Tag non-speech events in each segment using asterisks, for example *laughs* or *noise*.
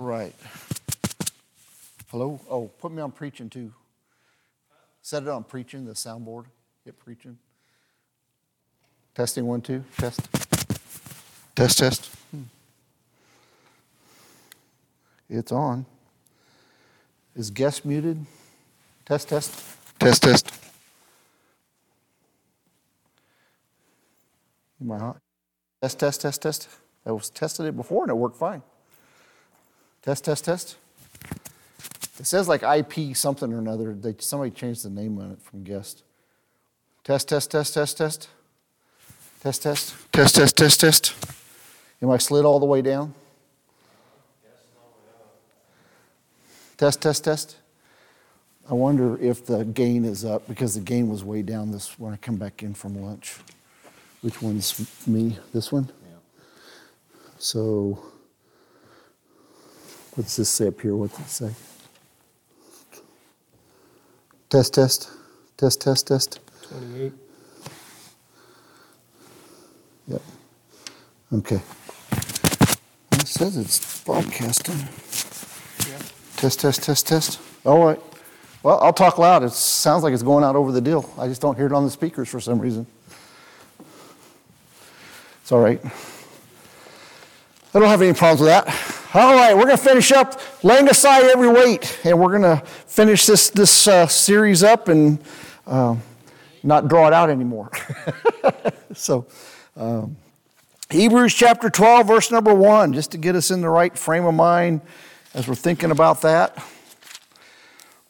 Right. Hello? Oh, put me on preaching too. Set it on preaching, the soundboard. Hit preaching. Testing one, two. Test. Test, test. Hmm. It's on. Is guest muted? Test, test. Test, test. I hot? Test, test, test, test. I was tested it before and it worked fine. Test, test, test. It says like IP something or another. They, somebody changed the name on it from guest. Test, test, test, test, test. Test, test. Test, test, test, test. Am I slid all the way down? Test, test, test. I wonder if the gain is up because the gain was way down this when I come back in from lunch. Which one's me? This one? Yeah. So, what's this say up here? What's it say? Test, test. Test, test, test. 28. Yep. Okay. It says it's broadcasting. Yeah. Test, test, test, test. All right. Well, I'll talk loud. It sounds like it's going out over the deal. I just don't hear it on the speakers for some reason. It's all right. I don't have any problems with that. All right, we're going to finish up laying aside every weight, and we're going to finish this this uh, series up and uh, not draw it out anymore. *laughs* so, um, Hebrews chapter 12, verse number 1, just to get us in the right frame of mind as we're thinking about that.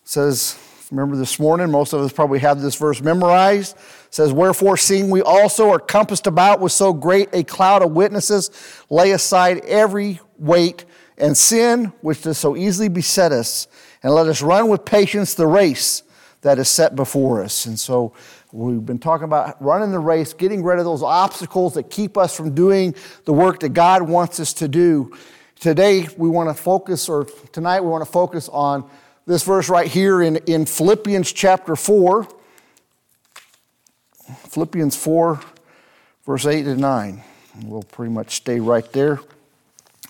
Says, remember this morning, most of us probably have this verse memorized. It says, Wherefore, seeing we also are compassed about with so great a cloud of witnesses, lay aside every weight and sin which does so easily beset us, and let us run with patience the race that is set before us. And so we've been talking about running the race, getting rid of those obstacles that keep us from doing the work that God wants us to do. Today we want to focus, or tonight we want to focus on this verse right here in, in Philippians chapter 4. Philippians 4, verse 8 to 9. We'll pretty much stay right there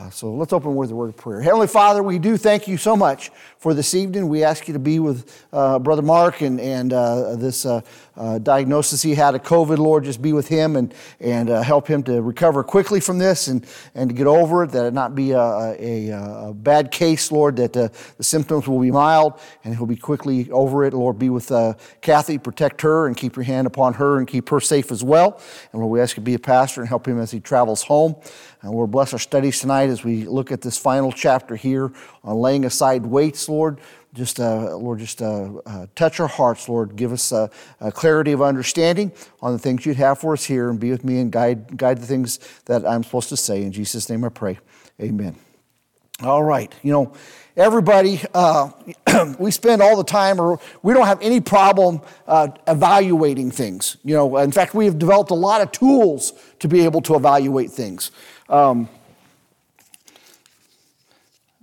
Uh, so let's open with a word of prayer. Heavenly Father, we do thank you so much for this evening. We ask you to be with uh, Brother Mark and, and uh, this uh, uh, diagnosis he had of COVID. Lord, just be with him and, and uh, help him to recover quickly from this and, and to get over it, that it not be a, a, a bad case, Lord, that the symptoms will be mild and he'll be quickly over it. Lord, be with Kathy, protect her and keep your hand upon her and keep her safe as well. And Lord, we ask you to be a pastor and help him as he travels home. And Lord, bless our studies tonight as we look at this final chapter here on laying aside weights, Lord. Just, uh, Lord, just uh, uh, touch our hearts, Lord. Give us a, a, clarity of understanding on the things you'd have for us here and be with me and guide, guide the things that I'm supposed to say. In Jesus' name I pray. Amen. All right. You know, everybody, uh, *clears throat* we spend all the time, or we don't have any problem uh, evaluating things. You know, in fact, we have developed a lot of tools to be able to evaluate things. Um,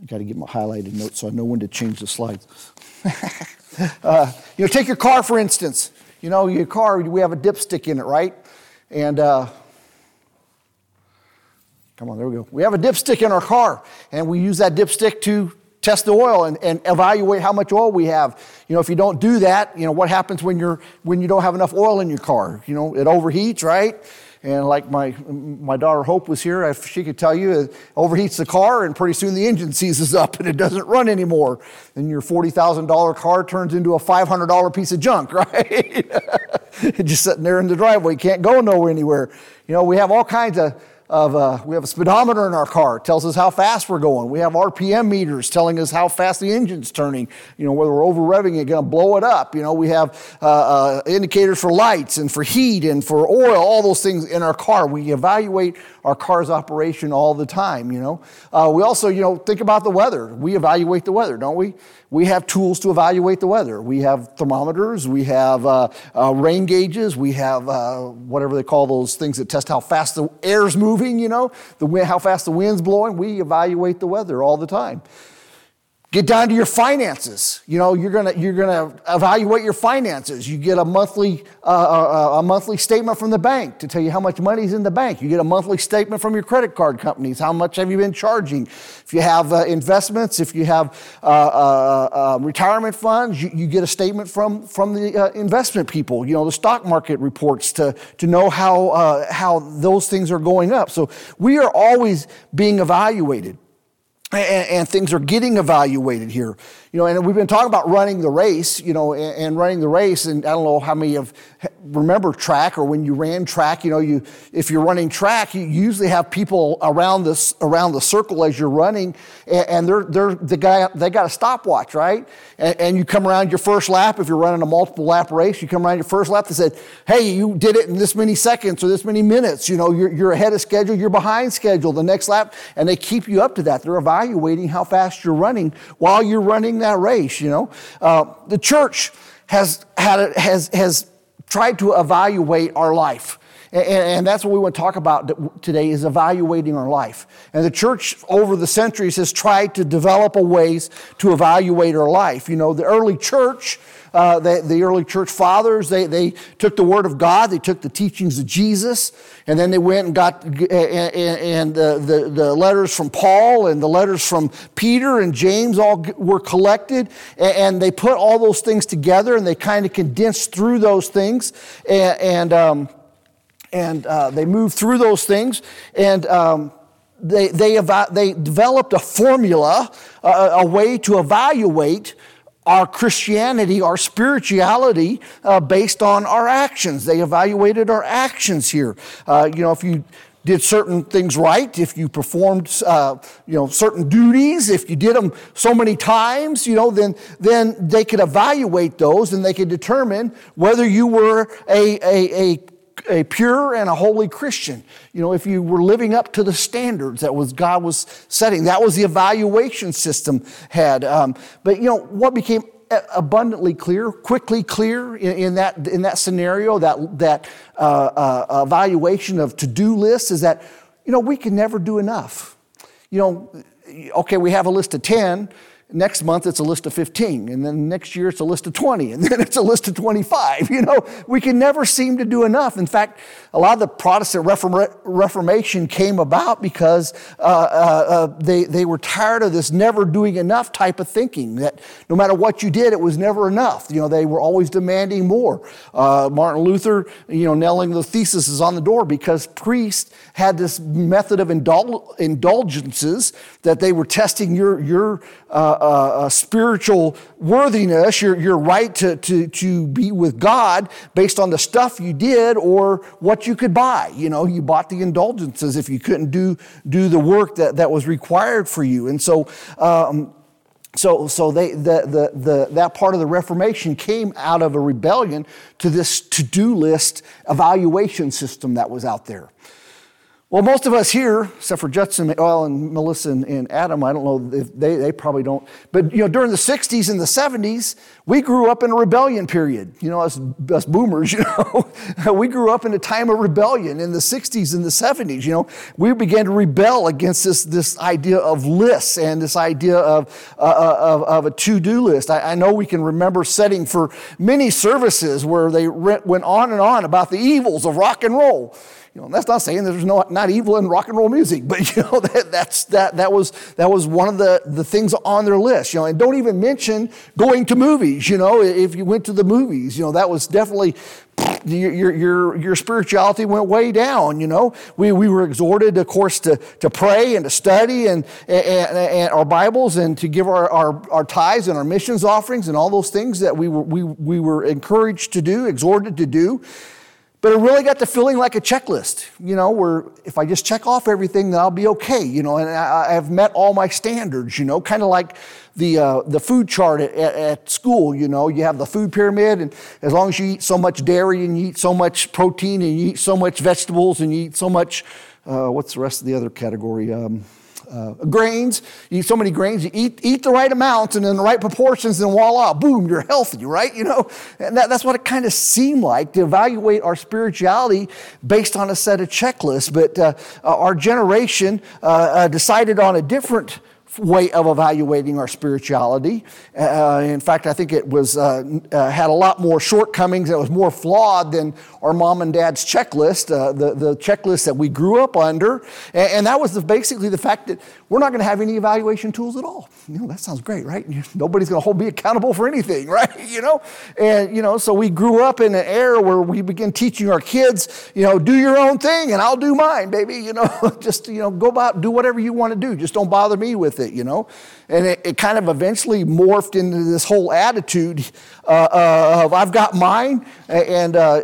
got to get my highlighted notes so I know when to change the slides. *laughs* uh, you know, take your car for instance. You know, your car, we have a dipstick in it, right? And uh, come on, there we go. We have a dipstick in our car, and we use that dipstick to test the oil and, and evaluate how much oil we have. You know, if you don't do that, you know, what happens when you're when you don't have enough oil in your car? You know, it overheats, right? And like my, my daughter Hope was here, she could tell you it overheats the car, and pretty soon the engine seizes up and it doesn't run anymore. And your $40,000 car turns into a $500 piece of junk, *laughs* right? *laughs* Just sitting there in the driveway, can't go nowhere anywhere. You know, we have all kinds of of uh, we have a speedometer in our car, tells us how fast we're going. We have RPM meters telling us how fast the engine's turning. You know, whether we're over revving it, going to blow it up. You know, we have uh, uh, indicators for lights and for heat and for oil, all those things in our car. We evaluate our car's operation all the time. You know, uh, we also you know think about the weather. We evaluate the weather, don't we? We have tools to evaluate the weather. We have thermometers, we have uh, uh, rain gauges, we have uh, whatever they call those things that test how fast the air's moving, you know, the wind, how fast the wind's blowing. We evaluate the weather all the time. Get down to your finances. You know, you're gonna you're gonna evaluate your finances. You get a monthly uh, a, uh, a monthly statement from the bank to tell you how much money's in the bank. You get a monthly statement from your credit card companies. How much have you been charging? If you have uh, investments, if you have uh, uh, uh retirement funds, you, you, get a statement from from the investment people. You know, the stock market reports to to know how how those things are going up. So we are always being evaluated and, and, things are getting evaluated here. You know, and we've been talking about running the race, you know, and, running the race. And I don't know how many of remember track or when you ran track, you know, you if you're running track, you usually have people around this around the circle as you're running, and, and they're they're the guy they got a stopwatch, right? And, and, you come around your first lap if you're running a multiple lap race, you come around your first lap. They said, "Hey, you did it in this many seconds or this many minutes. You know, you're, you're ahead of schedule, you're behind schedule. The next lap, and they keep you up to that. They're evaluating how fast you're running while you're running that race, you know. Uh, the church has, had, has, has tried to evaluate our life. And, and, that's what we want to talk about today is evaluating our life. And the church over the centuries has tried to develop ways to evaluate our life. You know, the early church uh, the, the early church fathers, they, they took the word of God, they took the teachings of Jesus, and then they went and got and, and the, the, the letters from Paul and the letters from Peter and James all were collected, and they put all those things together and they kind of condensed through those things, and, and, um, and uh, they moved through those things, and um, they, they, they developed a formula, a, a way to evaluate our Christianity, our spirituality, uh, based on our actions. They evaluated our actions here. Uh, you know, if you did certain things right, if you performed, uh, you know, certain duties, if you did them so many times, you know, then then they could evaluate those and they could determine whether you were a a, a a pure and a holy Christian. You know, if you were living up to the standards that was God was setting, that was the evaluation system had. Um, but you know, what became abundantly clear, quickly clear in, in that in that scenario, that that uh, uh, evaluation of to do list is that you know we can never do enough. You know, okay, we have a list of ten Next month it's a list of 15, and then next year it's a list of 20, and *laughs* then it's a list of 25. You know, we can never seem to do enough. In fact, a lot of the Protestant Reformation came about because uh, uh, uh, they, they were tired of this never doing enough type of thinking, that no matter what you did, it was never enough. You know, they were always demanding more. Uh, Martin Luther, you know, nailing the theses on the door because priests had this method of indul- indulgences that they were testing your, your uh, spiritual worthiness, your, your right to, to, to be with God based on the stuff you did or what you could buy. You know, you bought the indulgences if you couldn't do, do the work that, that was required for you. And so, um, so, so they, the, the, the, that part of the Reformation came out of a rebellion to this to do list evaluation system that was out there. Well, most of us here, except for Judson, well, and Melissa and, and, Adam, I don't know if they, they probably don't. But, you know, during the 60s and the 70s, we grew up in a rebellion period. You know, us, us boomers, *laughs* you know, we grew up in a time of rebellion in the 60s and the 70s. You know, we began to rebel against this, this idea of lists and this idea of, uh, uh of, of, a to do list. I, I, know we can remember setting for many services where they went on and on about the evils of rock and roll. You know, that's not saying there's no, not evil in rock and roll music, but *laughs* you know, that, that's, that, that, was, that was one of the, the things on their list. You know, and don't even mention going to movies. You know, if you went to the movies, you know, that was definitely *sniffs* your, your, your spirituality went way down, you know. We, we were exhorted, of course, to, to pray and to study and, and, and our Bibles and to give our, our, our tithes and our missions offerings and all those things that we were, we, we were encouraged to do, exhorted to do. But it really got to feeling like a checklist, you know, where if I just check off everything, then I'll be okay, you know, and I, have met all my standards, you know, kind of like the, uh, the food chart at, at, school, you know, you have the food pyramid, and as long as you eat so much dairy and you eat so much protein and you eat so much vegetables and you eat so much, uh, what's the rest of the other category? Um, uh, grains. You eat so many grains, you eat, eat the right amounts and in the right proportions, and voila, boom, you're healthy, right? You know, and that, that's what it kind of seemed like to evaluate our spirituality based on a set of checklists. But uh, our generation uh, uh decided on a different way of evaluating our spirituality. Uh, in fact, I think it was uh, uh, had a lot more shortcomings. It was more flawed than our mom and dad's checklist, uh, the, the checklist that we grew up under. And, and that was the, basically the fact that we're not going to have any evaluation tools at all. You know, that sounds great, right? Nobody's going to hold me accountable for anything, *laughs* right? You know, and you know, so we grew up in an era where we begin teaching our kids, you know, do your own thing and I'll do mine, baby. You know, *laughs* just you know, go about do whatever you want to do. Just don't bother me with it. You know, and it, it kind of eventually morphed into this whole attitude uh, uh, of I've got mine and uh,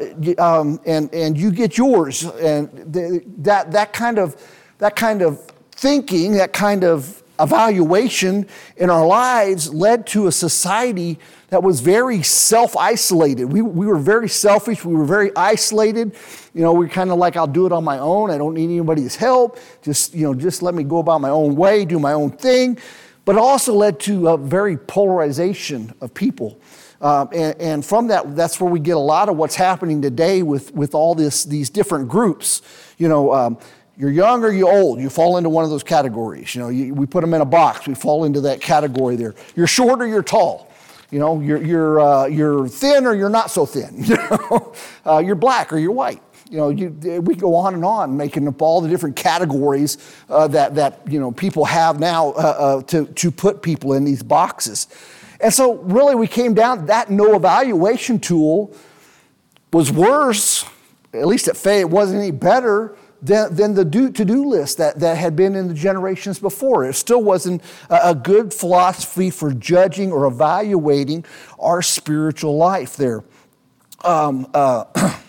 um, and and you get yours, and the, that that kind of that kind of thinking, that kind of evaluation in our lives led to a society that was very self isolated. We, we were very selfish. We were very isolated. You know, we are kind of like, I'll do it on my own. I don't need anybody's help. Just, you know, just let me go about my own way, do my own thing. But it also led to a very polarization of people. Um, and, and, from that, that's where we get a lot of what's happening today with, with all this, these different groups. You know, um, you're young or you're old, you fall into one of those categories. You know, you, we put them in a box, we fall into that category there. You're short or you're tall. You know, you're, you're, uh, you're thin or you're not so thin. *laughs* You know, uh, you're black or you're white. You know, you, we go on and on making up all the different categories uh, that, that, you know, people have now uh, uh, to, to put people in these boxes. And so really we came down, that no evaluation tool was worse, at least at Fay, it wasn't any better than, than the do, to-do list that, that had been in the generations before. It still wasn't a, a good philosophy for judging or evaluating our spiritual life there. Um, uh, *clears throat*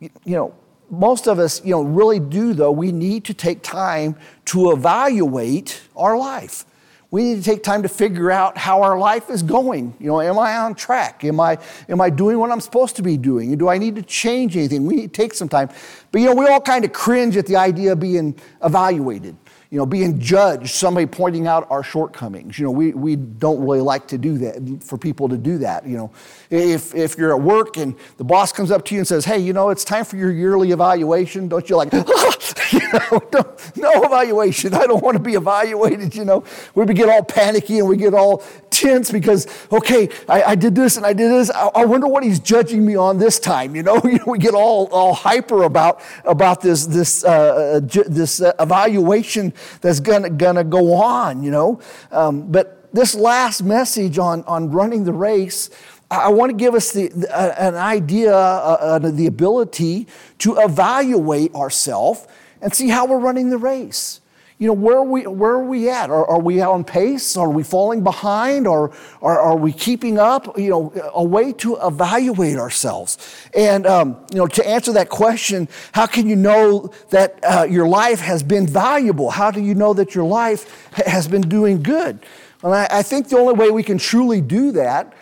you know, most of us, you know, really do though, we need to take time to evaluate our life. We need to take time to figure out how our life is going. You know, am I on track? Am I, am I doing what I'm supposed to be doing? Do I need to change anything? We need to take some time. But, you know, we all kind of cringe at the idea of being evaluated you know, being judged, somebody pointing out our shortcomings. You know, we, we don't really like to do that, for people to do that. You know, if, if you're at work and the boss comes up to you and says, hey, you know, it's time for your yearly evaluation, don't you like, *laughs* *laughs* you know, no evaluation. I don't want to be evaluated, you know. We get all panicky and we get all tense because, okay, I, I did this and I did this. I, I, wonder what he's judging me on this time. You know, *laughs* we get all, all hyper about, about this, this, uh, uh this uh, evaluation that's gonna, gonna go on, you know. Um, but this last message on, on running the race, I want to give us the, uh, an idea, uh, uh, the ability to evaluate ourselves and see how we're running the race you know, where are we, where are we at? Are, are we on pace? Are we falling behind? Or, are, are we keeping up? You know, a way to evaluate ourselves. And, um, you know, to answer that question, how can you know that uh, your life has been valuable? How do you know that your life has been doing good? And I, I think the only way we can truly do that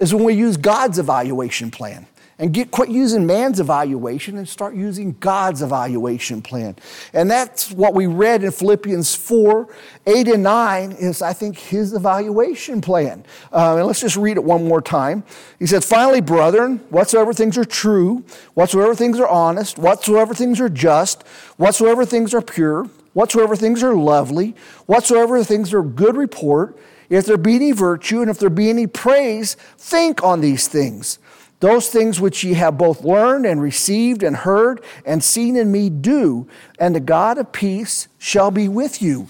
is when we use God's evaluation plan and get quit using man's evaluation and start using God's evaluation plan. And that's what we read in Philippians 4 8 and 9 is, I think, his evaluation plan. Uh, and let's just read it one more time. He said, Finally, brethren, whatsoever things are true, whatsoever things are honest, whatsoever things are just, whatsoever things are pure, whatsoever things are lovely, whatsoever things are good report, if there be any virtue and if there be any praise, think on these things. Those things which ye have both learned and received and heard and seen in me do, and the God of peace shall be with you.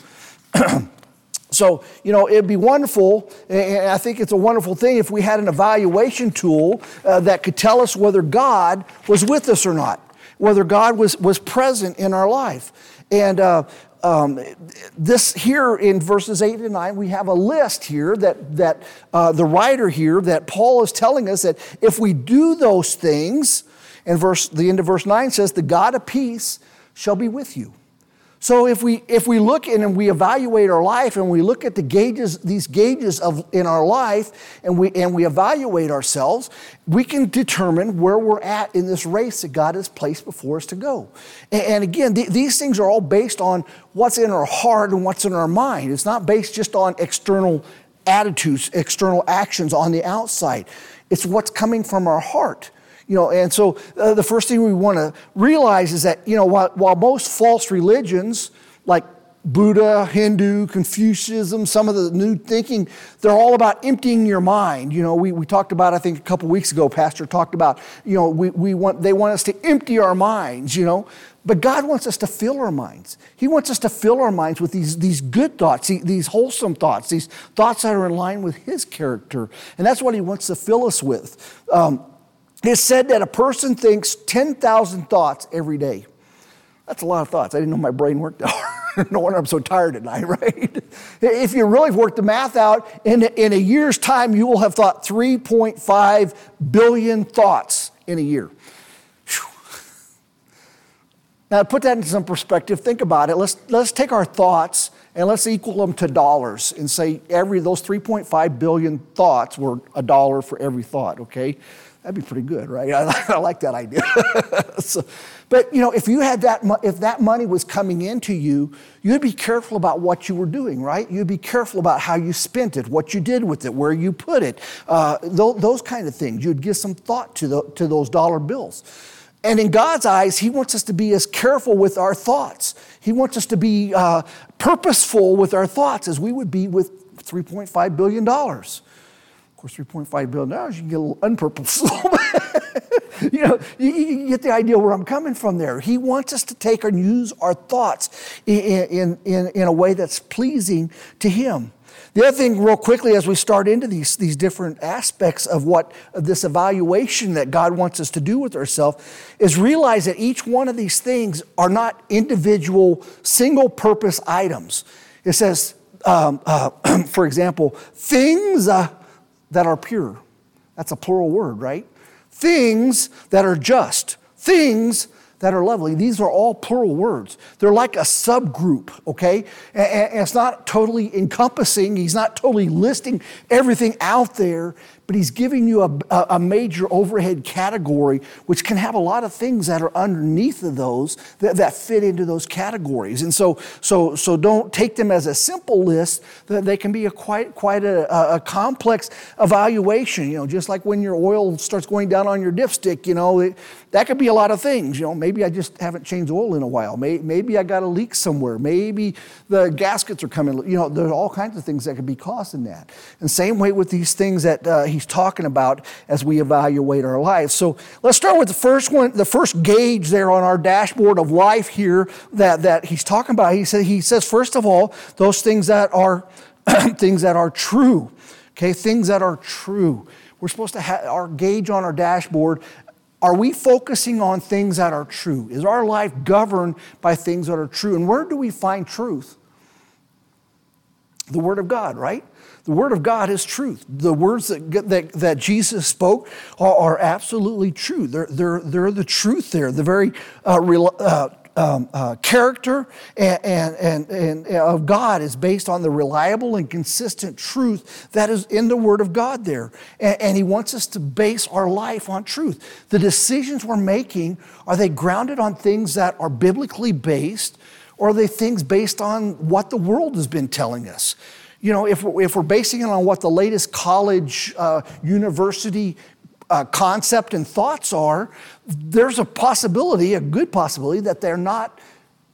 *clears throat* so, you know, it'd be wonderful, and I think it's a wonderful thing if we had an evaluation tool uh, that could tell us whether God was with us or not, whether God was, was present in our life. And uh, um, this here in verses 8 and 9, we have a list here that, that uh, the writer here, that Paul is telling us that if we do those things, And verse, the end of verse 9 says, The God of peace shall be with you. So if we if we look and we evaluate our life and we look at the gauges, these gauges of in our life, and we and we evaluate ourselves, we can determine where we're at in this race that God has placed before us to go. And, and again, th- these things are all based on what's in our heart and what's in our mind. It's not based just on external attitudes, external actions on the outside. It's what's coming from our heart. You know, and so uh, the first thing we want to realize is that, you know, while, while most false religions like Buddha, Hindu, Confucianism, some of the new thinking, they're all about emptying your mind. You know, we, we talked about, I think a couple weeks ago, Pastor talked about, you know, we, we want, they want us to empty our minds, you know. But God wants us to fill our minds. He wants us to fill our minds with these, these good thoughts, these wholesome thoughts, these thoughts that are in line with His character. And that's what He wants to fill us with. Um, it's said that a person thinks 10,000 thoughts every day. That's a lot of thoughts. I didn't know my brain worked that hard. no wonder I'm so tired at night, *laughs* right? if you really work the math out, in, in a year's time, you will have thought 3.5 billion thoughts in a year. Now, put that into some perspective, think about it. Let's, let's take our thoughts and let's equal them to dollars and say every those 3.5 billion thoughts were a dollar for every thought, okay? That'd be pretty good, right? *laughs* I, I like that idea. *laughs* so, but you know, if you had that, if that money was coming into you, you'd be careful about what you were doing, right? You'd be careful about how you spent it, what you did with it, where you put it, uh, th- those kind of things. You'd give some thought to, the, to those dollar bills. And in God's eyes, He wants us to be as careful with our thoughts. He wants us to be uh, purposeful with our thoughts as we would be with $3.5 billion course, $3.5 billion, you can get a little unpurposeful. *laughs* you know, you, you, get the idea where I'm coming from there. He wants us to take and use our thoughts in, in, in a way that's pleasing to Him. The other thing, real quickly, as we start into these, these different aspects of what of this evaluation that God wants us to do with ourselves, is realize that each one of these things are not individual, single purpose items. It says, um, uh, *clears throat* for example, things. Uh, that are pure. That's a plural word, right? Things that are just, things that are lovely. These are all plural words. They're like a subgroup, okay? And it's not totally encompassing, he's not totally listing everything out there, but he's giving you a, a, major overhead category, which can have a lot of things that are underneath of those that, that fit into those categories. And so, so, so don't take them as a simple list, they can be a quite, quite a, a complex evaluation. You know, just like when your oil starts going down on your dipstick, you know, it, that could be a lot of things. You know, maybe I just haven't changed oil in a while. Maybe I got a leak somewhere. Maybe the gaskets are coming. You know, there's all kinds of things that could be causing that. And same way with these things that uh, he's talking about as we evaluate our lives. So let's start with the first one, the first gauge there on our dashboard of life here that, that he's talking about. He says, he says, first of all, those things that are *clears throat* things that are true. Okay, things that are true. We're supposed to have our gauge on our dashboard are we focusing on things that are true? Is our life governed by things that are true? And where do we find truth? The Word of God, right? The Word of God is truth. The words that, that, that Jesus spoke are, are absolutely true. They're, they're, they're the truth there, the very uh, uh, um, uh, character and, and, and, and, of God is based on the reliable and consistent truth that is in the Word of God there. And, and He wants us to base our life on truth. The decisions we're making, are they grounded on things that are biblically based, or are they things based on what the world has been telling us? You know, if if we're basing it on what the latest college, uh, university uh, concept and thoughts are, there's a possibility, a good possibility, that they're not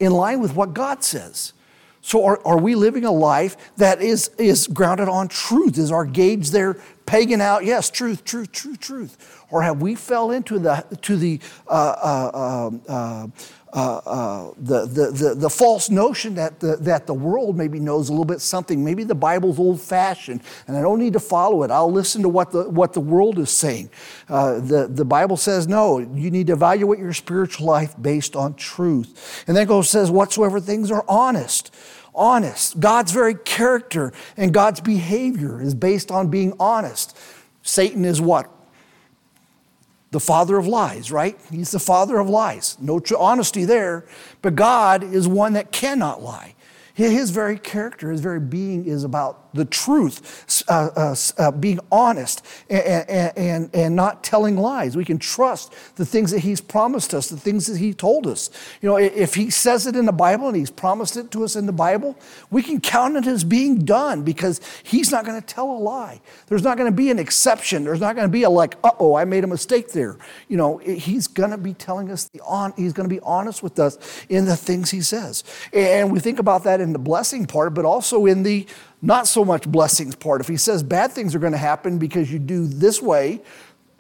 in line with what God says. So, are, are we living a life that is, is grounded on truth? Is our gauge there pagan out? Yes, truth, truth, truth, truth. Or have we fell into the, to the uh, uh, uh, the, the, the, the, false notion that the, that the world maybe knows a little bit something. Maybe the Bible's old fashioned and I don't need to follow it. I'll listen to what the, what the world is saying. Uh, the, the Bible says, no, you need to evaluate your spiritual life based on truth. And then it goes, says, whatsoever things are honest honest. God's very character and God's behavior is based on being honest. Satan is what? The father of lies, right? He's the father of lies. No honesty there. But God is one that cannot lie. His very character, his very being is about the truth, uh, uh, uh, being honest and, and, and not telling lies. We can trust the things that he's promised us, the things that he told us. You know, if he says it in the Bible and he's promised it to us in the Bible, we can count it as being done because he's not going to tell a lie. There's not going to be an exception. There's not going to be a like, uh oh, I made a mistake there. You know, he's going to be telling us the on, he's going to be honest with us in the things he says. And we think about that in the blessing part, but also in the not so much blessings part. If he says bad things are going to happen because you do this way,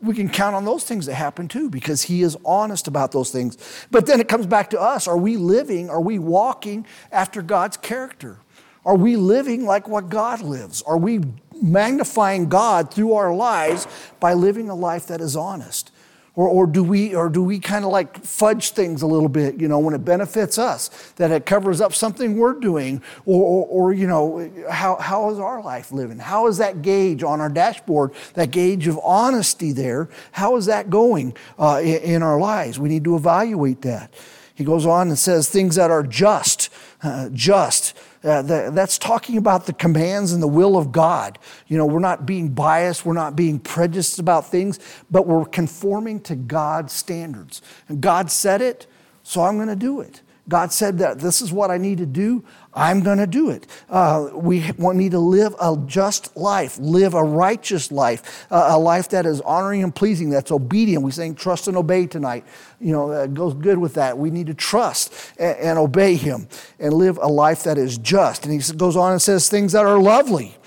we can count on those things to happen too because he is honest about those things. But then it comes back to us. Are we living, are we walking after God's character? Are we living like what God lives? Are we magnifying God through our lives by living a life that is honest? Or, or do we, or do we kind of like fudge things a little bit, you know, when it benefits us, that it covers up something we're doing? Or, or, or you know, how, how is our life living? How is that gauge on our dashboard, that gauge of honesty there? How is that going uh, in, in our lives? We need to evaluate that. He goes on and says things that are just, uh, just. Uh, the, that's talking about the commands and the will of God. You know, we're not being biased, we're not being prejudiced about things, but we're conforming to God's standards. And God said it, so I'm going to do it. God said that this is what I need to do. I'm going to do it. Uh, we need to live a just life, live a righteous life, uh, a life that is honoring and pleasing, that's obedient. We saying trust and obey tonight. You know, it goes good with that. We need to trust and, and obey Him and live a life that is just. And He goes on and says things that are lovely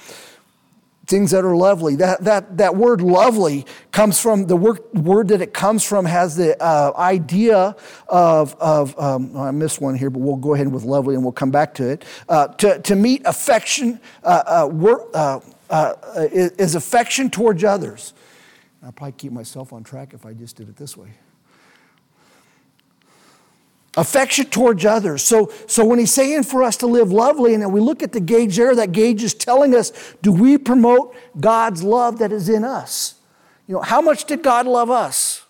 things that are lovely. That, that, that word lovely comes from the word, word that it comes from has the uh, idea of, of um, oh, I missed one here, but we'll go ahead with lovely and we'll come back to it. Uh, to, to meet affection uh, uh, uh, uh is affection towards others. I'll probably keep myself on track if I just did it this way affection towards others. So, so when he's saying for us to live lovely, and we look at the gauge there, that gauge is telling us, do we promote God's love that is in us? You know, how much did God love us?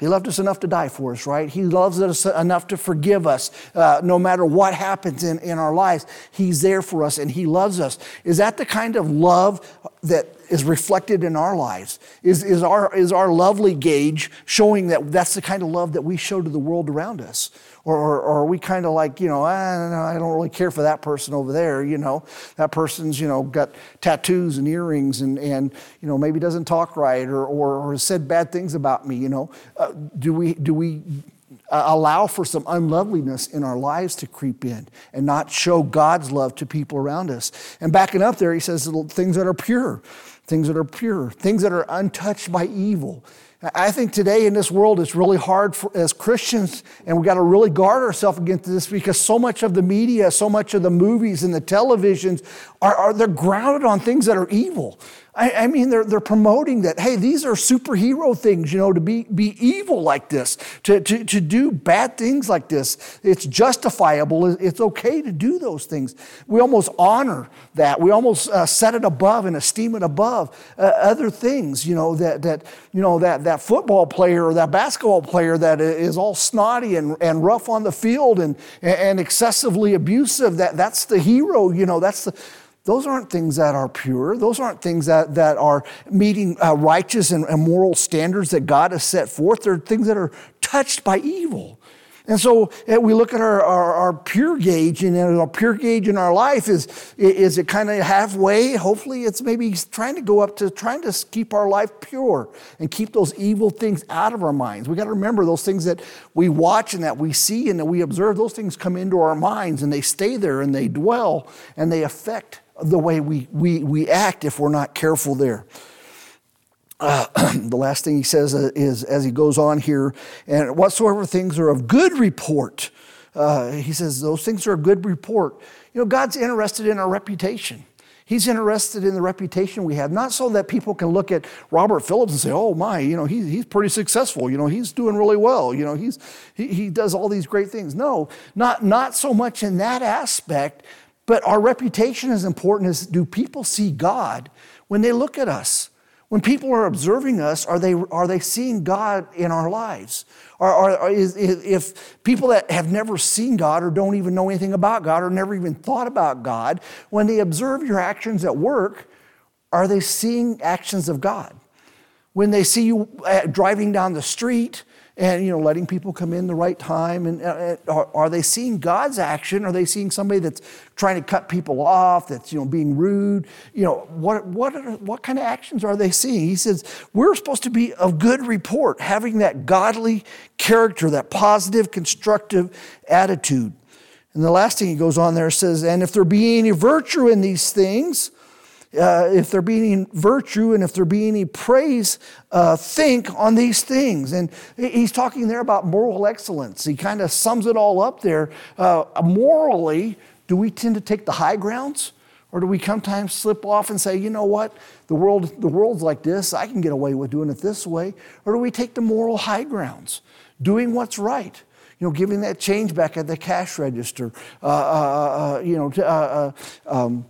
He loved us enough to die for us, right? He loves us enough to forgive us. Uh, no matter what happens in, in our lives, He's there for us and He loves us. Is that the kind of love that is reflected in our lives? Is, is, our, is our lovely gauge showing that that's the kind of love that we show to the world around us? Or, or, or are we kind of like, you know, I don't, know, I don't really care for that person over there, you know? That person's, you know, got tattoos and earrings and, and you know, maybe doesn't talk right or, or, or said bad things about me, you know? Uh, do we, do we uh, allow for some unloveliness in our lives to creep in and not show God's love to people around us? And backing up there, he says things that are pure, things that are pure, things that are untouched by evil. I think today in this world it's really hard for, as Christians, and we've got to really guard ourselves against this because so much of the media, so much of the movies and the televisions are, are they're grounded on things that are evil. I, I, mean, they're, they're promoting that, hey, these are superhero things, you know, to be, be evil like this, to, to, to do bad things like this. It's justifiable. It's okay to do those things. We almost honor that. We almost uh, set it above and esteem it above uh, other things, you know, that, that, you know, that, that football player or that basketball player that is all snotty and, and rough on the field and, and excessively abusive, that, that's the hero, you know, that's the, those aren't things that are pure. Those aren't things that, that are meeting uh, righteous and, and moral standards that God has set forth. They're things that are touched by evil. And so uh, we look at our, our, our, pure gauge, and our pure gauge in our life is, is it kind of halfway? Hopefully, it's maybe trying to go up to trying to keep our life pure and keep those evil things out of our minds. We got to remember those things that we watch and that we see and that we observe, those things come into our minds and they stay there and they dwell and they affect the way we, we, we act if we're not careful there. Uh, *clears throat* the last thing he says is, as he goes on here, and whatsoever things are of good report, uh, he says those things are a good report. You know, God's interested in our reputation. He's interested in the reputation we have, not so that people can look at Robert Phillips and say, oh my, you know, he's, he's pretty successful. You know, he's doing really well. You know, he's, he, he does all these great things. No, not, not so much in that aspect, but our reputation is important is do people see God when they look at us? When people are observing us, are they, are they seeing God in our lives? Or, or is, if people that have never seen God or don't even know anything about God or never even thought about God, when they observe your actions at work, are they seeing actions of God? When they see you uh, driving down the street, and you know letting people come in the right time and uh, uh, are, they seeing god's action? Are they seeing somebody that's trying to cut people off that's you know being rude? You know what what are, what kind of actions are they seeing? He says we're supposed to be of good report having that godly character that positive constructive attitude. And the last thing he goes on there says and if there be any virtue in these things uh, if there be any virtue and if there be any praise, uh, think on these things. And he's talking there about moral excellence. He kind of sums it all up there. Uh, morally, do we tend to take the high grounds? Or do we sometimes slip off and say, you know what, the, world, the world's like this, I can get away with doing it this way? Or do we take the moral high grounds, doing what's right? you know, giving that change back at the cash register, uh, uh, uh, you know, uh, uh, um,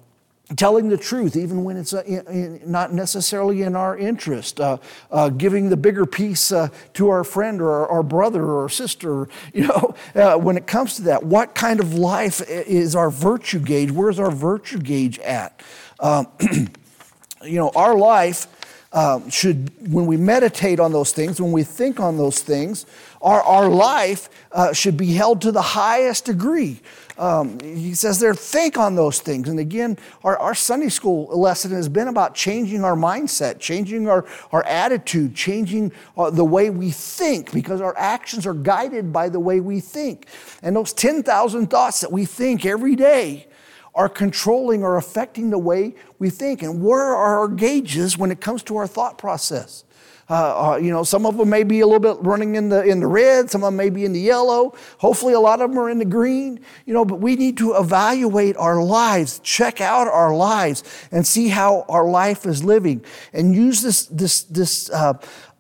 telling the truth, even when it's uh, not necessarily in our interest, uh, uh, giving the bigger piece uh, to our friend or our, our, brother or sister. *laughs* You know, uh, when it comes to that, what kind of life is our virtue gauge? Where's our virtue gauge at? Um, *clears throat* you know, our life um, should, when we meditate on those things, when we think on those things, our, our life uh, should be held to the highest degree. Um, he says there, think on those things. And again, our, our Sunday school lesson has been about changing our mindset, changing our, our attitude, changing uh, the way we think, because our actions are guided by the way we think. And those 10,000 thoughts that we think every day are controlling or affecting the way we think. And where are our gauges when it comes to our thought process? Uh, uh, you know, some of them may be a little bit running in the, in the red, some of them may be in the yellow. Hopefully, a lot of them are in the green. You know, but we need to evaluate our lives, check out our lives, and see how our life is living, and use this, this, this uh,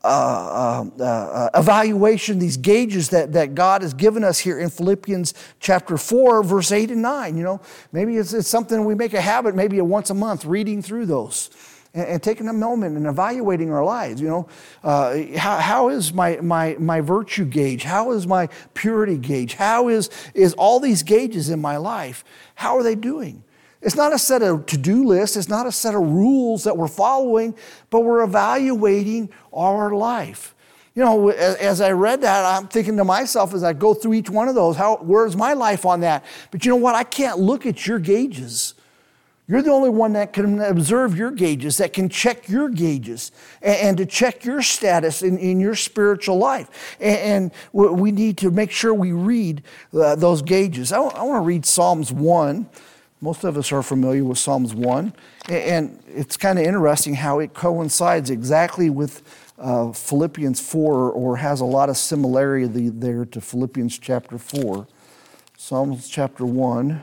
uh, uh, uh, evaluation, these gauges that, that God has given us here in Philippians chapter 4, verse 8 and 9. You know, maybe it's, it's something we make a habit, maybe once a month, reading through those and, and, taking a moment and evaluating our lives. You know, uh, how, how is my, my, my virtue gauge? How is my purity gauge? How is, is all these gauges in my life? How are they doing? It's not a set of to do lists, it's not a set of rules that we're following, but we're evaluating our life. You know, as I read that, I'm thinking to myself as I go through each one of those, how, where's my life on that? But you know what? I can't look at your gauges. You're the only one that can observe your gauges, that can check your gauges, and, to check your status in, in your spiritual life. And, we need to make sure we read uh, those gauges. I, I want to read Psalms 1. Most of us are familiar with Psalms 1. And it's kind of interesting how it coincides exactly with uh, Philippians 4, or has a lot of similarity there to Philippians chapter 4. Psalms chapter 1.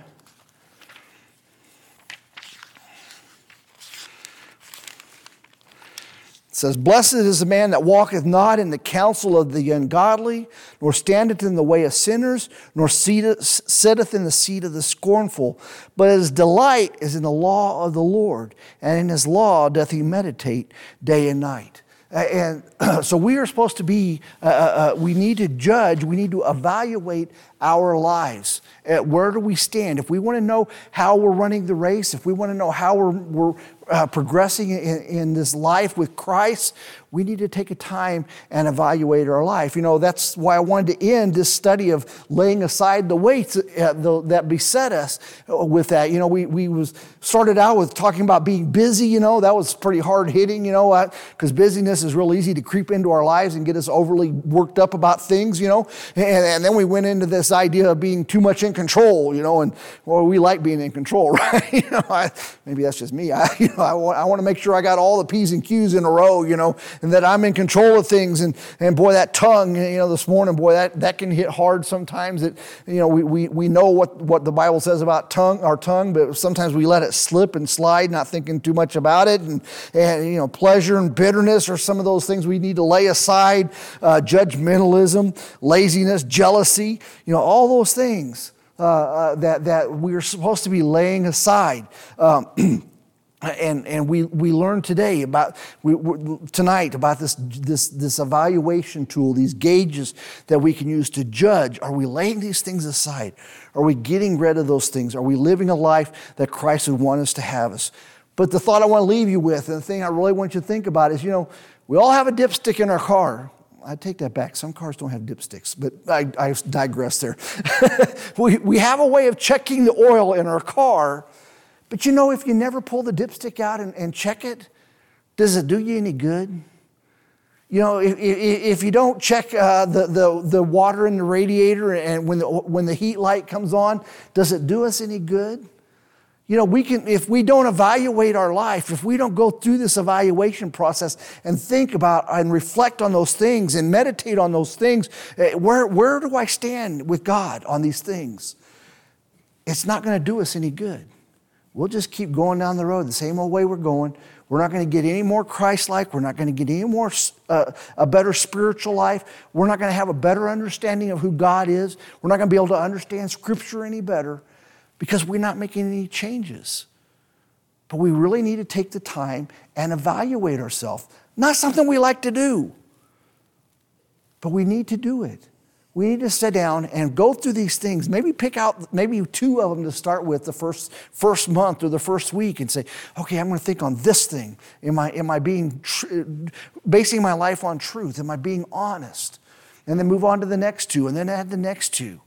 Says, Blessed is the man that walketh not in the counsel of the ungodly, nor standeth in the way of sinners, nor sitteth in the seat of the scornful. But his delight is in the law of the Lord, and in his law doth he meditate day and night. And *clears throat* so we are supposed to be, uh, uh, uh, we need to judge, we need to evaluate our lives. Uh, where do we stand? If we want to know how we're running the race, if we want to know how we're, we're uh, progressing in, in, this life with Christ, we need to take a time and evaluate our life. You know, that's why I wanted to end this study of laying aside the weights uh, that beset us with that. You know, we, we was started out with talking about being busy, you know, that was pretty hard hitting, you know, because busyness is real easy to creep into our lives and get us overly worked up about things, you know. And, and then we went into this idea of being too much in control, you know, and well, we like being in control, *laughs* right? you know, I, maybe that's just me. I, *laughs* you know, I want, I want to make sure I got all the P's and Q's in a row, you know, and that I'm in control of things. And, and boy, that tongue, you know, this morning, boy, that, that can hit hard sometimes. That, you know, we, we, we know what, what the Bible says about tongue, our tongue, but sometimes we let it slip and slide, not thinking too much about it. And, and you know, pleasure and bitterness are some of those things we need to lay aside. Uh, judgmentalism, laziness, jealousy, you know, all those things. Uh, uh, that, that we're supposed to be laying aside. Um, *clears throat* and, and we, we learned today about we, tonight about this, this, this evaluation tool these gauges that we can use to judge are we laying these things aside are we getting rid of those things are we living a life that christ would want us to have us but the thought i want to leave you with and the thing i really want you to think about is you know we all have a dipstick in our car I take that back. Some cars don't have dipsticks, but I, I digress there. *laughs* we, we have a way of checking the oil in our car but you know, if you never pull the dipstick out and, and check it, does it do you any good? You know, if, if you don't check uh, the, the, the water in the radiator and when the, when the heat light comes on, does it do us any good? You know, we can, if we don't evaluate our life, if we don't go through this evaluation process and think about and reflect on those things and meditate on those things, eh, where, where do I stand with God on these things? It's not going to do us any good. We'll just keep going down the road the same old way we're going. We're not going to get any more Christ like. We're not going to get any more uh, a better spiritual life. We're not going to have a better understanding of who God is. We're not going to be able to understand Scripture any better because we're not making any changes. But we really need to take the time and evaluate ourselves. Not something we like to do, but we need to do it we need to sit down and go through these things. Maybe pick out maybe two of them to start with the first, first month or the first week and say, okay, I'm going to think on this thing. Am I, am I being, tr- basing my life on truth? Am I being honest? And then move on to the next two and then add the next two.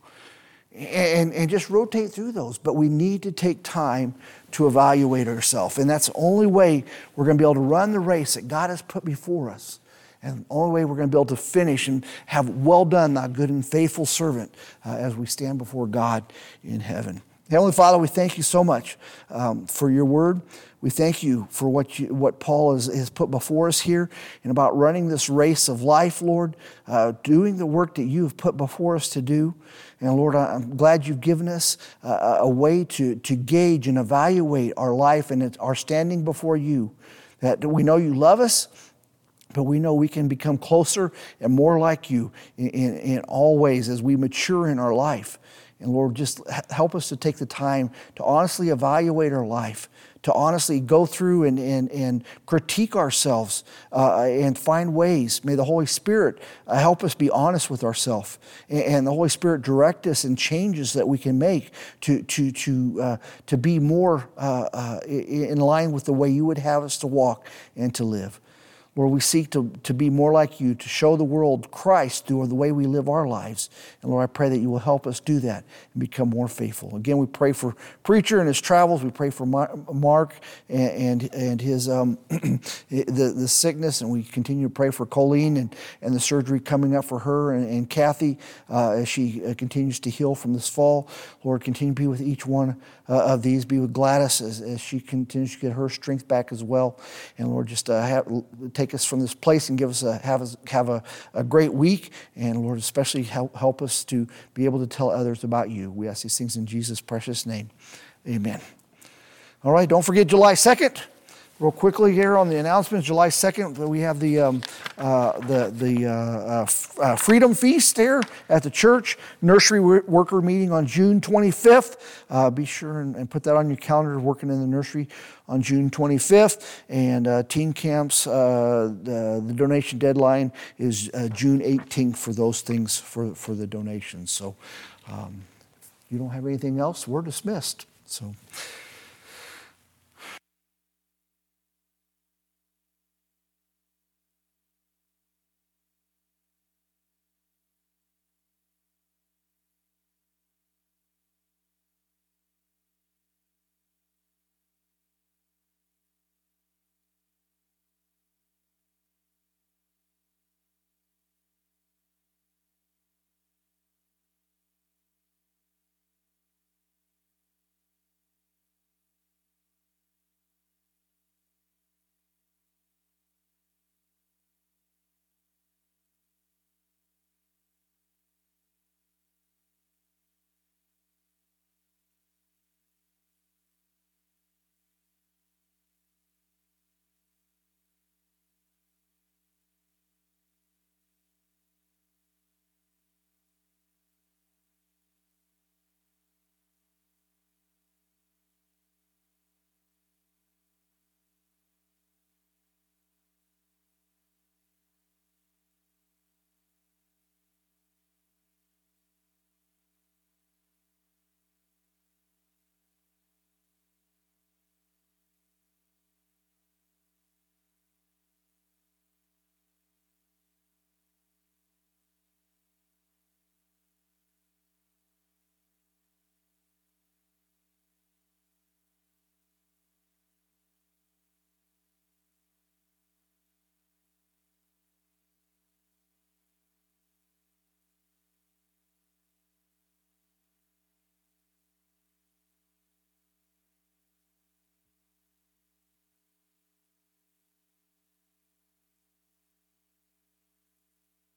And, and just rotate through those. But we need to take time to evaluate ourselves. And that's the only way we're going to be able to run the race that God has put before us. And the only way we're going to be able to finish and have well done, thy good and faithful servant, uh, as we stand before God in heaven. Heavenly Father, we thank you so much um, for your word. We thank you for what, you, what Paul has, has put before us here and about running this race of life, Lord, uh, doing the work that you have put before us to do. And Lord, I'm glad you've given us uh, a way to, to gauge and evaluate our life and our standing before you. That we know you love us but we know we can become closer and more like you in, in, in, all ways as we mature in our life. And Lord, just help us to take the time to honestly evaluate our life, to honestly go through and, and, and critique ourselves uh, and find ways. May the Holy Spirit uh, help us be honest with ourselves. And, and, the Holy Spirit direct us in changes that we can make to, to, to, uh, to be more uh, uh, in line with the way you would have us to walk and to live. Lord, we seek to, to be more like you, to show the world Christ through the way we live our lives. And Lord, I pray that you will help us do that and become more faithful. Again, we pray for Preacher and his travels. We pray for Mark and, and, and his um, *clears throat* the, the sickness. And we continue to pray for Colleen and, and the surgery coming up for her and, and Kathy uh, as she uh, continues to heal from this fall. Lord, continue to be with each one uh, of these. Be with Gladys as, as she continues to get her strength back as well. And Lord, just uh, have, take us from this place and give us a, have, us, have a, a great week. And Lord, especially help, help us to be able to tell others about you. We ask these things in Jesus' precious name. Amen. All right, don't forget July 2nd. Real quickly here on the announcements, July 2nd, we have the, um, uh, the, the uh, uh, uh, Freedom Feast there at the church. Nursery worker meeting on June 25th. Uh, be sure and, and, put that on your calendar, working in the nursery on June 25th. And uh, teen camps, the, the, donation deadline is June 18th for those things for, for the donations. So um, you don't have anything else, we're dismissed. So.